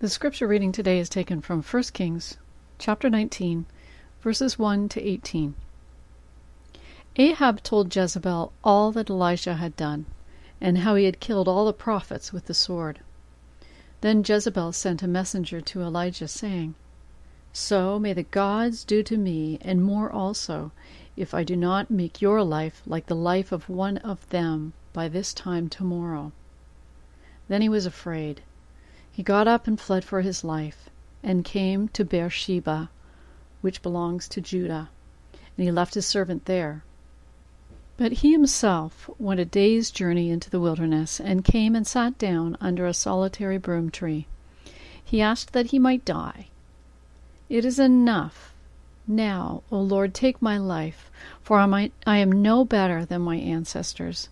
The scripture reading today is taken from 1 Kings chapter 19, verses 1 to 18. Ahab told Jezebel all that Elijah had done, and how he had killed all the prophets with the sword. Then Jezebel sent a messenger to Elijah, saying, So may the gods do to me, and more also, if I do not make your life like the life of one of them by this time tomorrow. Then he was afraid he got up and fled for his life, and came to Beersheba, which belongs to Judah, and he left his servant there. But he himself went a day's journey into the wilderness, and came and sat down under a solitary broom tree. He asked that he might die. It is enough. Now, O Lord, take my life, for I am no better than my ancestors.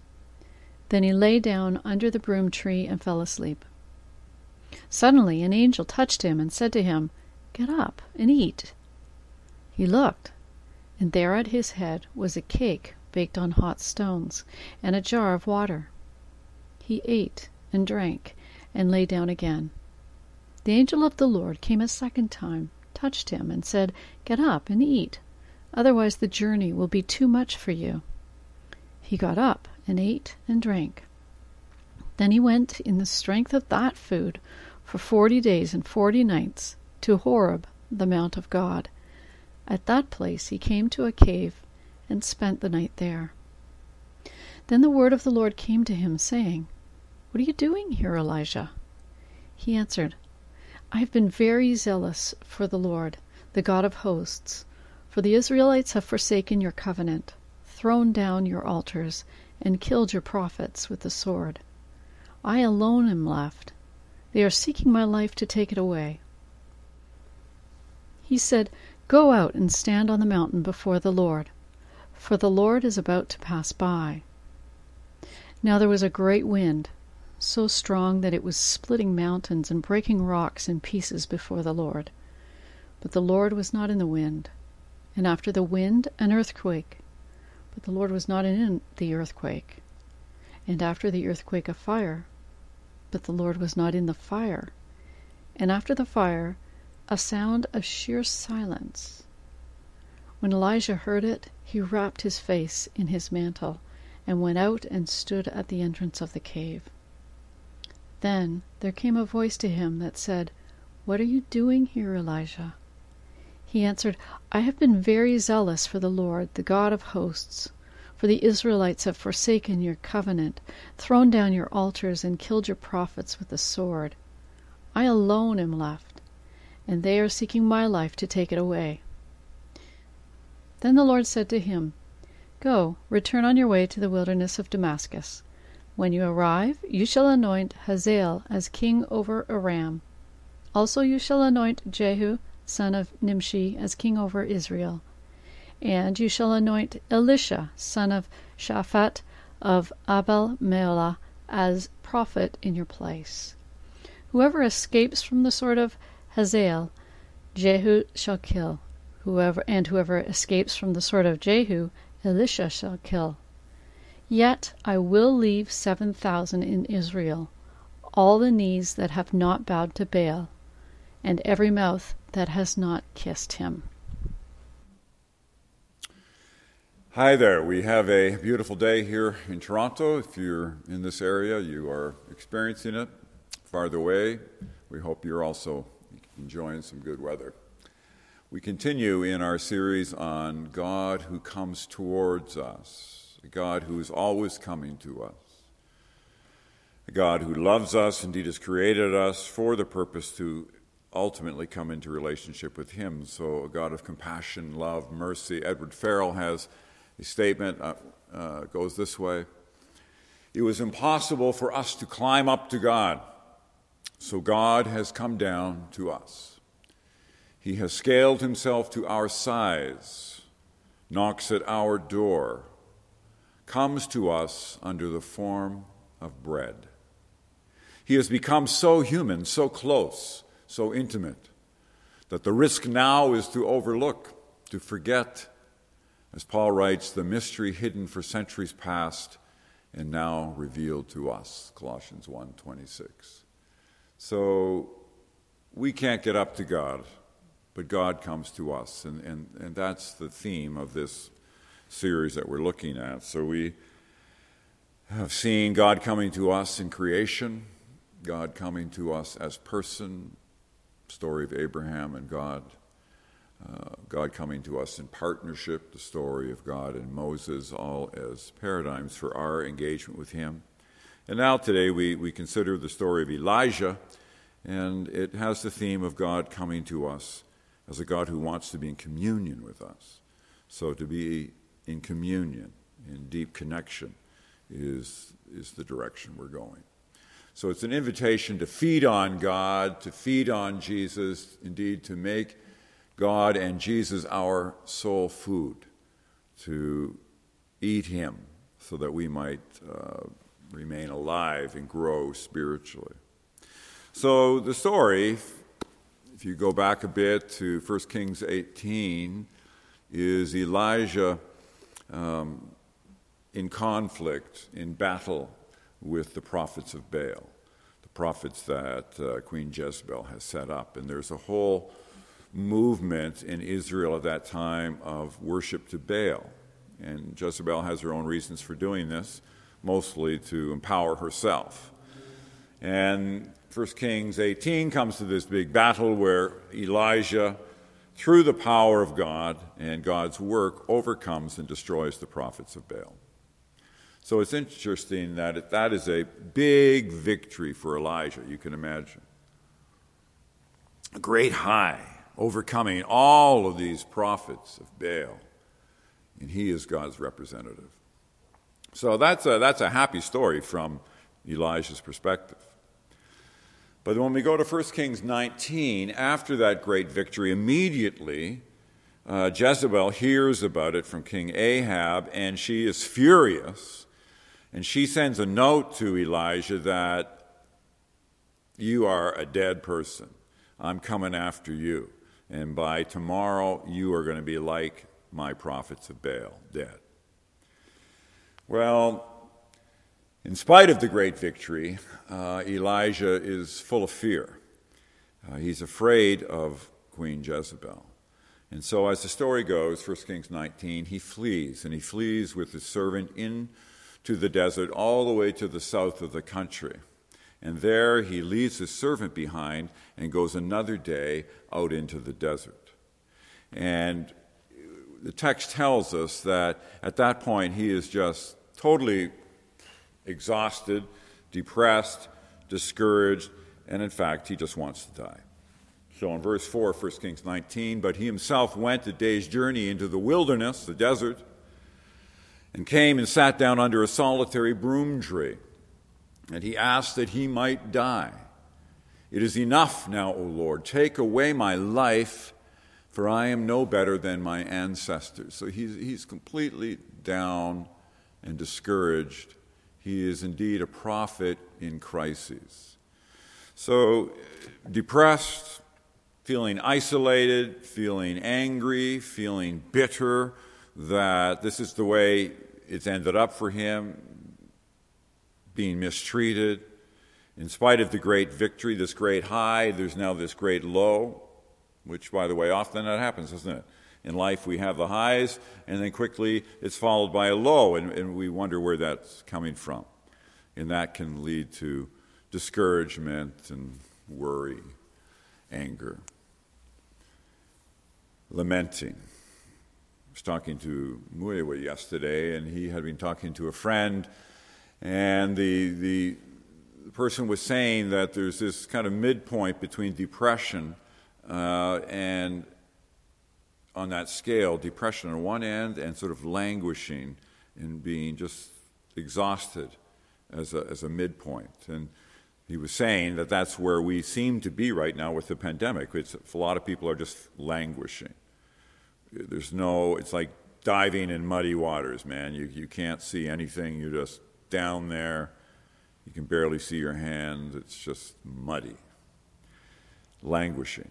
Then he lay down under the broom tree and fell asleep. Suddenly an angel touched him and said to him, Get up and eat. He looked, and there at his head was a cake baked on hot stones, and a jar of water. He ate and drank, and lay down again. The angel of the Lord came a second time, touched him, and said, Get up and eat, otherwise the journey will be too much for you. He got up and ate and drank. Then he went in the strength of that food for forty days and forty nights to Horeb, the mount of God. At that place he came to a cave and spent the night there. Then the word of the Lord came to him, saying, What are you doing here, Elijah? He answered, I have been very zealous for the Lord, the God of hosts, for the Israelites have forsaken your covenant, thrown down your altars, and killed your prophets with the sword. I alone am left. They are seeking my life to take it away. He said, Go out and stand on the mountain before the Lord, for the Lord is about to pass by. Now there was a great wind, so strong that it was splitting mountains and breaking rocks in pieces before the Lord. But the Lord was not in the wind. And after the wind, an earthquake. But the Lord was not in the earthquake and after the earthquake a fire. But the Lord was not in the fire. And after the fire a sound of sheer silence. When Elijah heard it, he wrapped his face in his mantle, and went out and stood at the entrance of the cave. Then there came a voice to him that said, What are you doing here, Elijah? He answered, I have been very zealous for the Lord, the God of hosts. For the Israelites have forsaken your covenant, thrown down your altars, and killed your prophets with the sword. I alone am left, and they are seeking my life to take it away. Then the Lord said to him, Go, return on your way to the wilderness of Damascus. When you arrive, you shall anoint Hazael as king over Aram. Also you shall anoint Jehu, son of Nimshi, as king over Israel. And you shall anoint Elisha son of Shaphat of Abel Meholah as prophet in your place. Whoever escapes from the sword of Hazael, Jehu shall kill. Whoever and whoever escapes from the sword of Jehu, Elisha shall kill. Yet I will leave seven thousand in Israel, all the knees that have not bowed to Baal, and every mouth that has not kissed him. Hi there. We have a beautiful day here in Toronto. If you're in this area, you are experiencing it. Farther away, we hope you're also enjoying some good weather. We continue in our series on God who comes towards us, a God who is always coming to us, a God who loves us, indeed has created us for the purpose to ultimately come into relationship with Him. So, a God of compassion, love, mercy. Edward Farrell has the statement uh, uh, goes this way It was impossible for us to climb up to God, so God has come down to us. He has scaled himself to our size, knocks at our door, comes to us under the form of bread. He has become so human, so close, so intimate, that the risk now is to overlook, to forget, as Paul writes, the mystery hidden for centuries past and now revealed to us, Colossians 1:26. So we can't get up to God, but God comes to us. And, and, and that's the theme of this series that we're looking at. So we have seen God coming to us in creation, God coming to us as person, story of Abraham and God. Uh, God coming to us in partnership, the story of God and Moses, all as paradigms for our engagement with Him. And now today we, we consider the story of Elijah, and it has the theme of God coming to us as a God who wants to be in communion with us. So to be in communion, in deep connection, is, is the direction we're going. So it's an invitation to feed on God, to feed on Jesus, indeed, to make God and Jesus our soul food, to eat Him so that we might uh, remain alive and grow spiritually. So the story, if you go back a bit to 1 Kings 18, is Elijah um, in conflict, in battle with the prophets of Baal, the prophets that uh, Queen Jezebel has set up. And there's a whole movement in Israel at that time of worship to Baal. And Jezebel has her own reasons for doing this, mostly to empower herself. And 1 Kings 18 comes to this big battle where Elijah, through the power of God and God's work, overcomes and destroys the prophets of Baal. So it's interesting that it, that is a big victory for Elijah, you can imagine. A great high overcoming all of these prophets of Baal. And he is God's representative. So that's a, that's a happy story from Elijah's perspective. But when we go to 1 Kings 19, after that great victory, immediately uh, Jezebel hears about it from King Ahab, and she is furious. And she sends a note to Elijah that you are a dead person. I'm coming after you and by tomorrow you are going to be like my prophets of Baal, dead. Well, in spite of the great victory, uh, Elijah is full of fear. Uh, he's afraid of Queen Jezebel. And so, as the story goes, 1 Kings 19, he flees, and he flees with his servant into the desert all the way to the south of the country. And there he leaves his servant behind and goes another day out into the desert. And the text tells us that at that point he is just totally exhausted, depressed, discouraged, and in fact, he just wants to die. So in verse 4, 1 Kings 19, but he himself went a day's journey into the wilderness, the desert, and came and sat down under a solitary broom tree and he asked that he might die. It is enough now, O Lord. Take away my life, for I am no better than my ancestors. So he's, he's completely down and discouraged. He is indeed a prophet in crises. So, depressed, feeling isolated, feeling angry, feeling bitter that this is the way it's ended up for him being mistreated. In spite of the great victory, this great high, there's now this great low, which, by the way, often that happens, doesn't it? In life, we have the highs, and then quickly it's followed by a low, and, and we wonder where that's coming from. And that can lead to discouragement and worry, anger, lamenting. I was talking to Muewa yesterday, and he had been talking to a friend and the, the, person was saying that there's this kind of midpoint between depression uh, and, on that scale, depression on one end and sort of languishing and being just exhausted as a, as a midpoint. And he was saying that that's where we seem to be right now with the pandemic. It's, a lot of people are just languishing. There's no, it's like diving in muddy waters, man. You, you can't see anything. You just down there. You can barely see your hands. It's just muddy, languishing.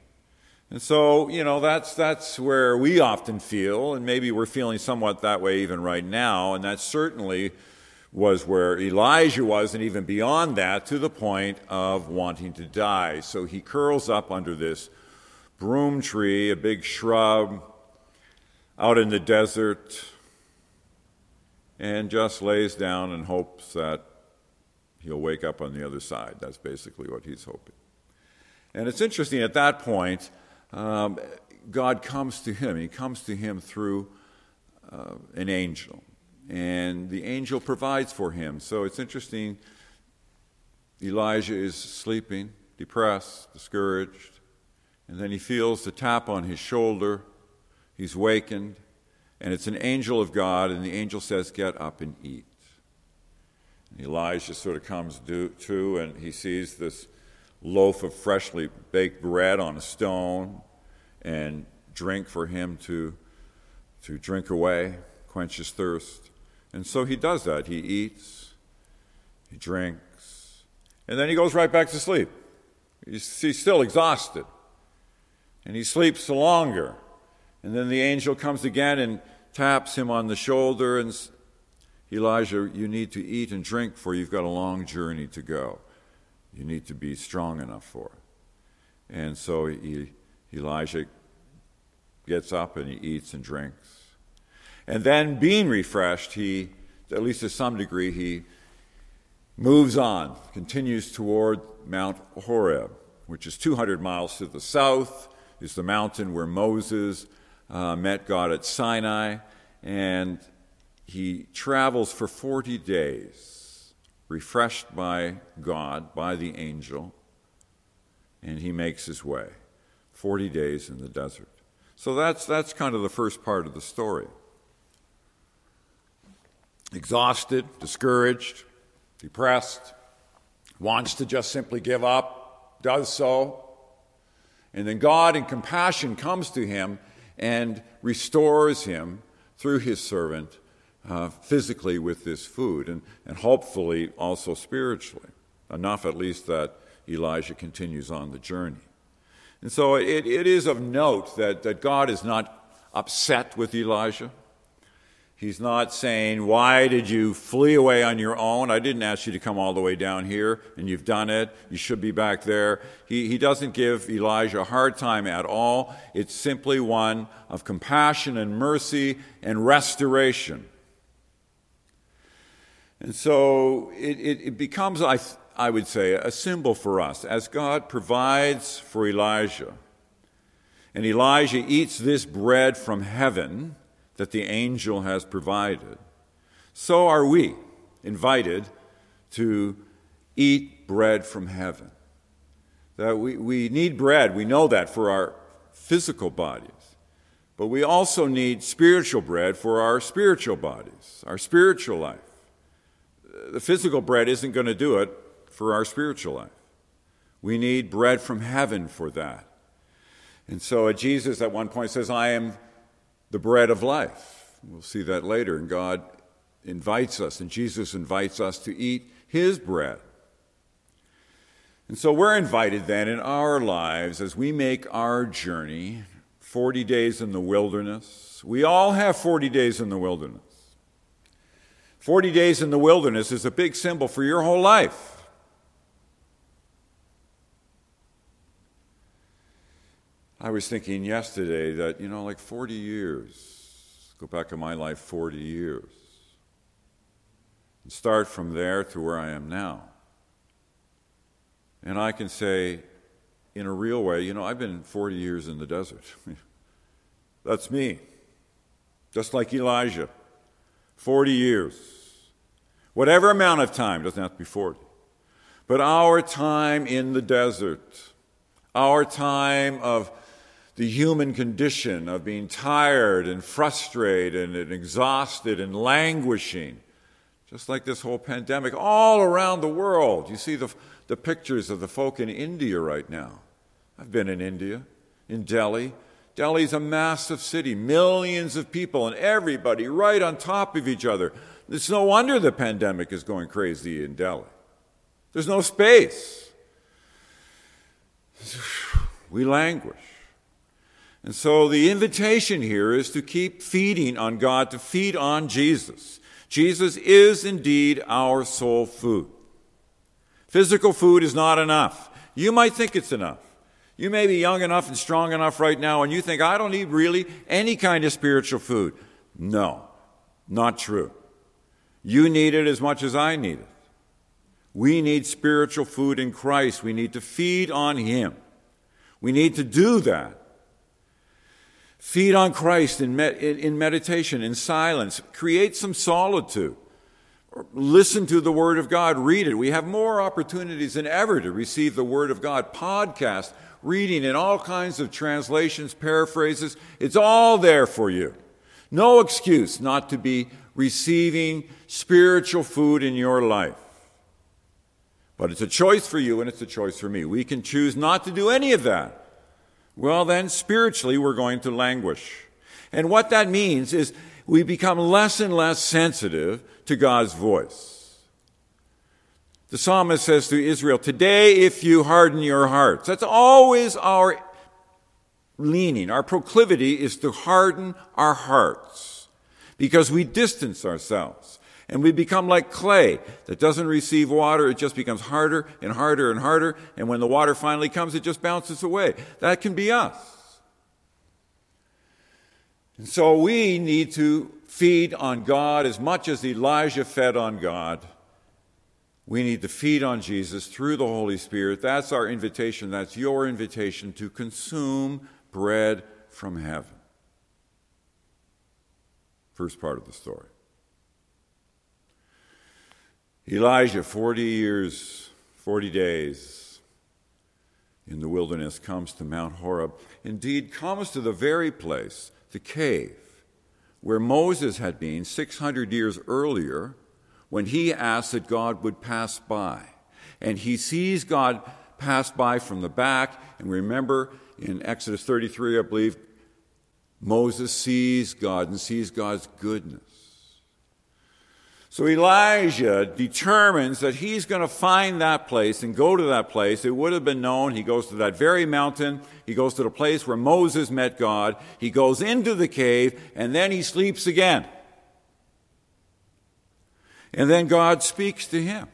And so, you know, that's, that's where we often feel, and maybe we're feeling somewhat that way even right now, and that certainly was where Elijah was, and even beyond that, to the point of wanting to die. So he curls up under this broom tree, a big shrub, out in the desert, and just lays down and hopes that he'll wake up on the other side. That's basically what he's hoping. And it's interesting, at that point, um, God comes to him. He comes to him through uh, an angel and the angel provides for him. So it's interesting. Elijah is sleeping, depressed, discouraged, and then he feels the tap on his shoulder. He's wakened, and it's an angel of God, and the angel says, Get up and eat. And Elijah sort of comes to, and he sees this loaf of freshly baked bread on a stone and drink for him to, to drink away, quench his thirst. And so he does that. He eats, he drinks, and then he goes right back to sleep. He's, he's still exhausted. And he sleeps longer. And then the angel comes again and taps him on the shoulder and Elijah, you need to eat and drink, for you've got a long journey to go. You need to be strong enough for it. And so he, Elijah gets up and he eats and drinks. And then, being refreshed, he, at least to some degree, he moves on, continues toward Mount Horeb, which is 200 miles to the south, is the mountain where Moses uh, met God at Sinai, and he travels for 40 days, refreshed by God, by the angel, and he makes his way. 40 days in the desert. So that's, that's kind of the first part of the story exhausted, discouraged, depressed, wants to just simply give up, does so. And then God, in compassion, comes to him and restores him through his servant uh, physically with this food and, and hopefully also spiritually. Enough, at least, that Elijah continues on the journey. And so it, it is of note that, that God is not upset with Elijah. He's not saying, Why did you flee away on your own? I didn't ask you to come all the way down here, and you've done it. You should be back there. He, he doesn't give Elijah a hard time at all. It's simply one of compassion and mercy and restoration. And so it, it, it becomes, I, I would say, a symbol for us as God provides for Elijah. And Elijah eats this bread from heaven that the angel has provided, so are we invited to eat bread from heaven. That we, we need bread, we know that for our physical bodies. But we also need spiritual bread for our spiritual bodies, our spiritual life. The physical bread isn't going to do it for our spiritual life. We need bread from heaven for that. And so Jesus at one point says, I am the bread of life. We'll see that later. And God invites us, and Jesus invites us to eat his bread. And so we're invited then in our lives as we make our journey 40 days in the wilderness. We all have 40 days in the wilderness. 40 days in the wilderness is a big symbol for your whole life. I was thinking yesterday that, you know, like 40 years, go back in my life 40 years, and start from there to where I am now. And I can say, in a real way, you know, I've been 40 years in the desert. That's me. Just like Elijah. 40 years. Whatever amount of time, doesn't have to be 40. But our time in the desert, our time of the human condition of being tired and frustrated and exhausted and languishing, just like this whole pandemic, all around the world. You see the, the pictures of the folk in India right now. I've been in India, in Delhi. Delhi's a massive city, millions of people, and everybody right on top of each other. It's no wonder the pandemic is going crazy in Delhi. There's no space. We languish. And so the invitation here is to keep feeding on God, to feed on Jesus, Jesus is indeed our soul food. Physical food is not enough. You might think it's enough. You may be young enough and strong enough right now, and you think, I don't need really any kind of spiritual food. No, not true. You need it as much as I need it. We need spiritual food in Christ. We need to feed on Him. We need to do that. Feed on Christ in, med- in meditation, in silence. Create some solitude. Listen to the Word of God. Read it. We have more opportunities than ever to receive the Word of God. Podcast, reading in all kinds of translations, paraphrases. It's all there for you. No excuse not to be receiving spiritual food in your life. But it's a choice for you and it's a choice for me. We can choose not to do any of that. Well, then, spiritually, we're going to languish. And what that means is we become less and less sensitive to God's voice. The psalmist says to Israel, Today, if you harden your hearts, that's always our leaning. Our proclivity is to harden our hearts because we distance ourselves and we become like clay that doesn't receive water. It just becomes harder and harder and harder. And when the water finally comes, it just bounces away. That can be us. And so we need to feed on God as much as Elijah fed on God. We need to feed on Jesus through the Holy Spirit. That's our invitation. That's your invitation to consume bread from heaven. First part of the story. Elijah, 40 years, 40 days in the wilderness, comes to Mount Horeb. Indeed, comes to the very place, the cave, where Moses had been 600 years earlier when he asked that God would pass by. And he sees God pass by from the back. And remember in Exodus 33, I believe, Moses sees God and sees God's goodness. So Elijah determines that he's going to find that place and go to that place. It would have been known. He goes to that very mountain. He goes to the place where Moses met God. He goes into the cave and then he sleeps again. And then God speaks to him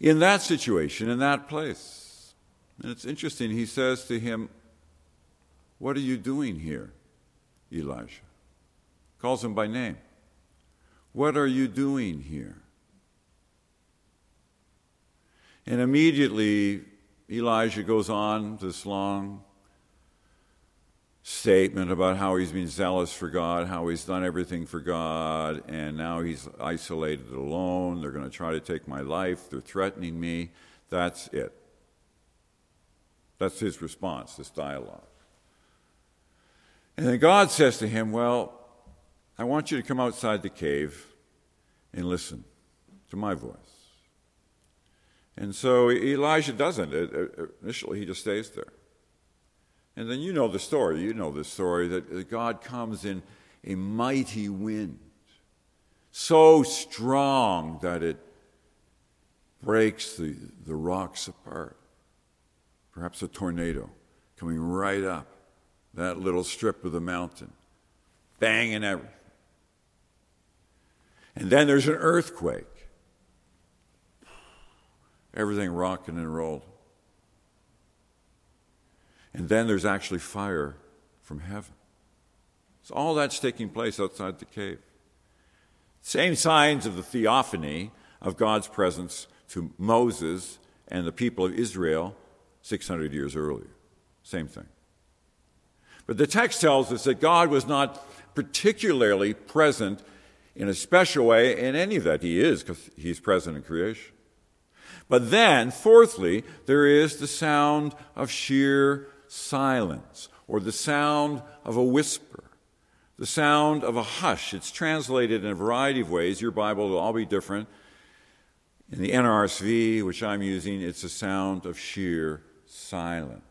in that situation, in that place. And it's interesting. He says to him, What are you doing here, Elijah? Calls him by name. What are you doing here? And immediately, Elijah goes on this long statement about how he's been zealous for God, how he's done everything for God, and now he's isolated alone. They're going to try to take my life. They're threatening me. That's it. That's his response, this dialogue. And then God says to him, Well, I want you to come outside the cave and listen to my voice. And so Elijah doesn't. Uh, uh, initially, he just stays there. And then you know the story. You know the story that God comes in a mighty wind, so strong that it breaks the, the rocks apart. Perhaps a tornado coming right up that little strip of the mountain, banging everything. And then there's an earthquake. Everything rocking and rolled. And then there's actually fire from heaven. So all that's taking place outside the cave. Same signs of the theophany of God's presence to Moses and the people of Israel 600 years earlier. Same thing. But the text tells us that God was not particularly present in a special way in any of that. He is, because he's present in creation. But then, fourthly, there is the sound of sheer silence, or the sound of a whisper, the sound of a hush. It's translated in a variety of ways. Your Bible will all be different. In the NRSV, which I'm using, it's the sound of sheer silence.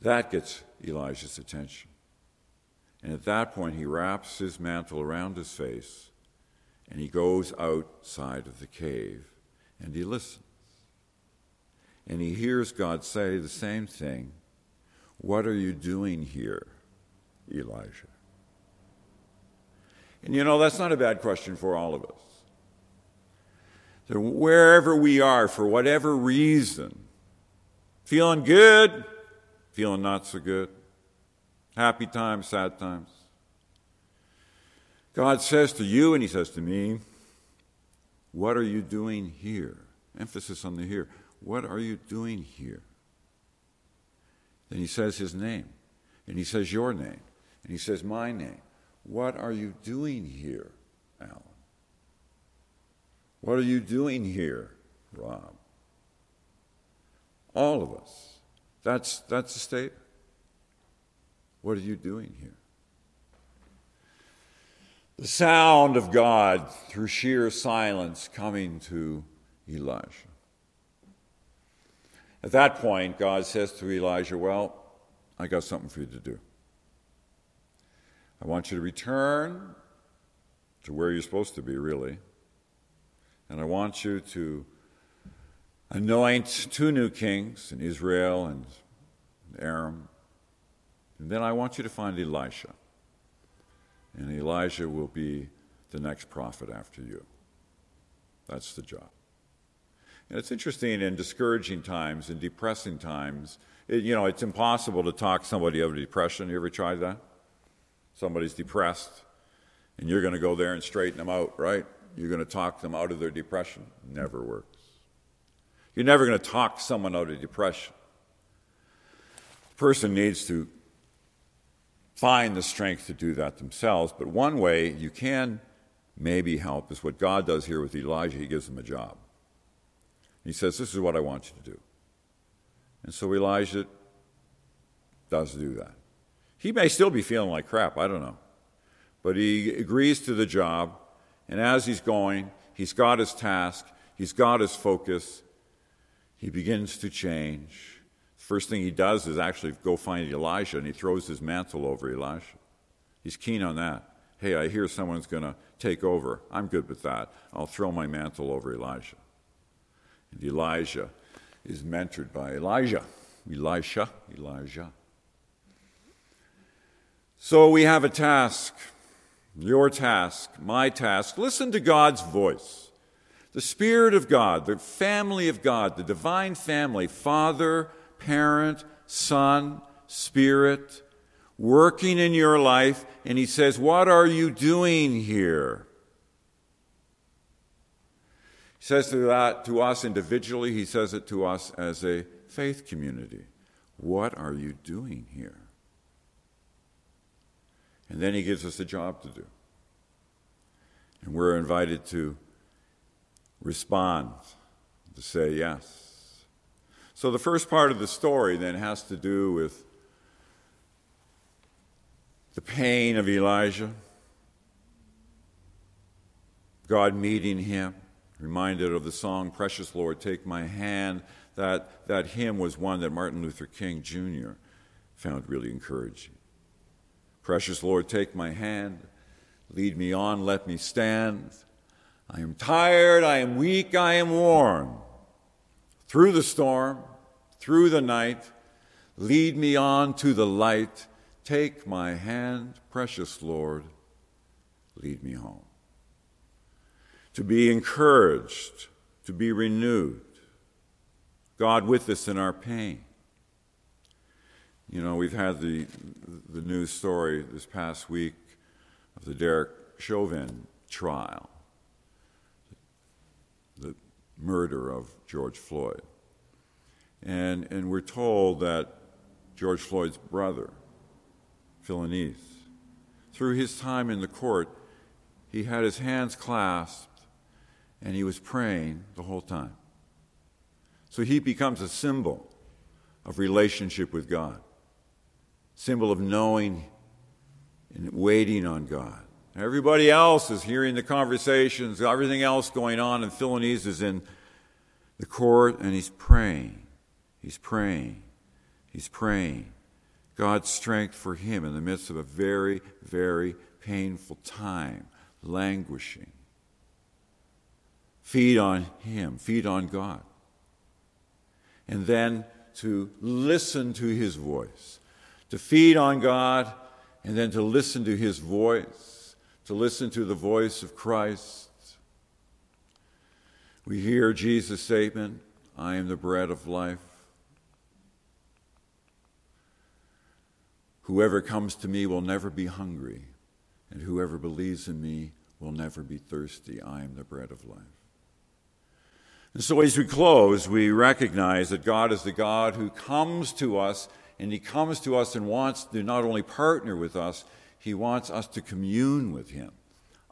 That gets Elijah's attention. And at that point, he wraps his mantle around his face and he goes outside of the cave and he listens. And he hears God say the same thing What are you doing here, Elijah? And you know, that's not a bad question for all of us. So wherever we are, for whatever reason, feeling good, feeling not so good, happy times, sad times, God says to you and He says to me, What are you doing here? Emphasis on the here. What are you doing here? Then He says His name, and He says your name, and He says my name. What are you doing here, Alan? What are you doing here, Rob? All of us. That's, that's the state. What are you doing here? The sound of God through sheer silence coming to Elijah. At that point, God says to Elijah, Well, I got something for you to do. I want you to return to where you're supposed to be, really. And I want you to anoint two new kings in Israel and Aram. And then I want you to find Elisha. And Elijah will be the next prophet after you. That's the job. And it's interesting in discouraging times, in depressing times, it, you know, it's impossible to talk somebody out of depression. You ever tried that? Somebody's depressed, and you're going to go there and straighten them out, right? You're going to talk them out of their depression. Never works. You're never going to talk someone out of depression. The person needs to find the strength to do that themselves. But one way you can maybe help is what God does here with Elijah. He gives him a job. He says, This is what I want you to do. And so Elijah does do that. He may still be feeling like crap, I don't know. But he agrees to the job, and as he's going, he's got his task, he's got his focus, he begins to change. First thing he does is actually go find Elijah and he throws his mantle over Elijah. He's keen on that. Hey, I hear someone's going to take over. I'm good with that. I'll throw my mantle over Elijah. And Elijah is mentored by Elijah. Elisha, Elijah. So we have a task, your task, my task. Listen to God's voice. The Spirit of God, the family of God, the divine family, Father, parent, Son, Spirit, working in your life. And He says, What are you doing here? He says to that to us individually, he says it to us as a faith community. What are you doing here? And then he gives us a job to do. And we're invited to respond, to say yes. So the first part of the story then has to do with the pain of Elijah, God meeting him, reminded of the song, Precious Lord, Take My Hand. That, that hymn was one that Martin Luther King Jr. found really encouraging. Precious Lord, take my hand, lead me on, let me stand. I am tired, I am weak, I am worn. Through the storm, through the night, lead me on to the light. Take my hand, precious Lord, lead me home. To be encouraged, to be renewed. God with us in our pain. You know, we've had the, the news story this past week of the Derek Chauvin trial, the murder of George Floyd. And, and we're told that George Floyd's brother, Philonise, through his time in the court, he had his hands clasped and he was praying the whole time. So he becomes a symbol of relationship with God symbol of knowing and waiting on God. Everybody else is hearing the conversations, everything else going on, and Philonise is in the court and he's praying. He's praying. He's praying. God's strength for him in the midst of a very, very painful time, languishing. Feed on him, feed on God. And then to listen to his voice to feed on God, and then to listen to His voice, to listen to the voice of Christ. We hear Jesus' statement I am the bread of life. Whoever comes to me will never be hungry, and whoever believes in me will never be thirsty. I am the bread of life. And so, as we close, we recognize that God is the God who comes to us, and He comes to us and wants to not only partner with us, He wants us to commune with Him.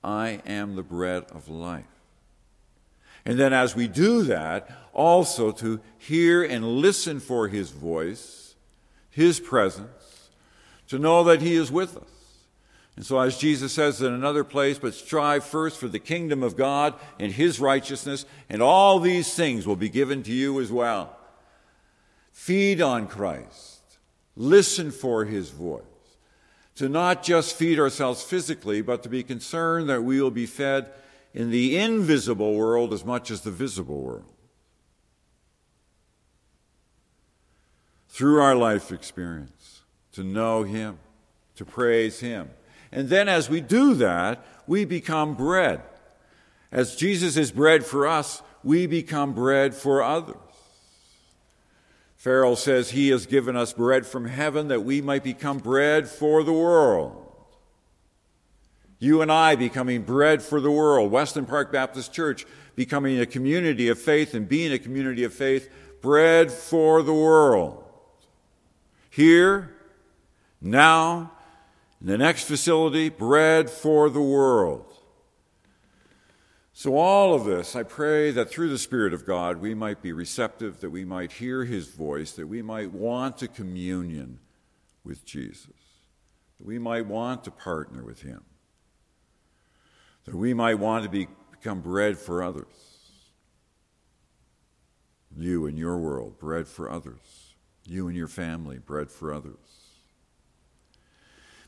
I am the bread of life. And then, as we do that, also to hear and listen for His voice, His presence, to know that He is with us. And so, as Jesus says in another place, but strive first for the kingdom of God and His righteousness, and all these things will be given to you as well. Feed on Christ, listen for His voice. To not just feed ourselves physically, but to be concerned that we will be fed in the invisible world as much as the visible world. Through our life experience, to know Him, to praise Him. And then as we do that, we become bread. As Jesus is bread for us, we become bread for others. Farrell says he has given us bread from heaven that we might become bread for the world. You and I becoming bread for the world. Weston Park Baptist Church becoming a community of faith and being a community of faith, bread for the world. Here, now, in the next facility, bread for the world. So, all of this, I pray that through the Spirit of God, we might be receptive, that we might hear His voice, that we might want to communion with Jesus, that we might want to partner with Him that we might want to be, become bread for others. You and your world, bread for others. You and your family, bread for others.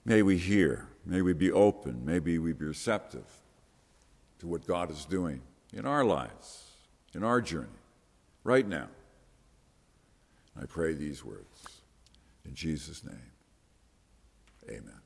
May we hear, may we be open, may we be receptive to what God is doing in our lives, in our journey, right now. I pray these words in Jesus' name. Amen.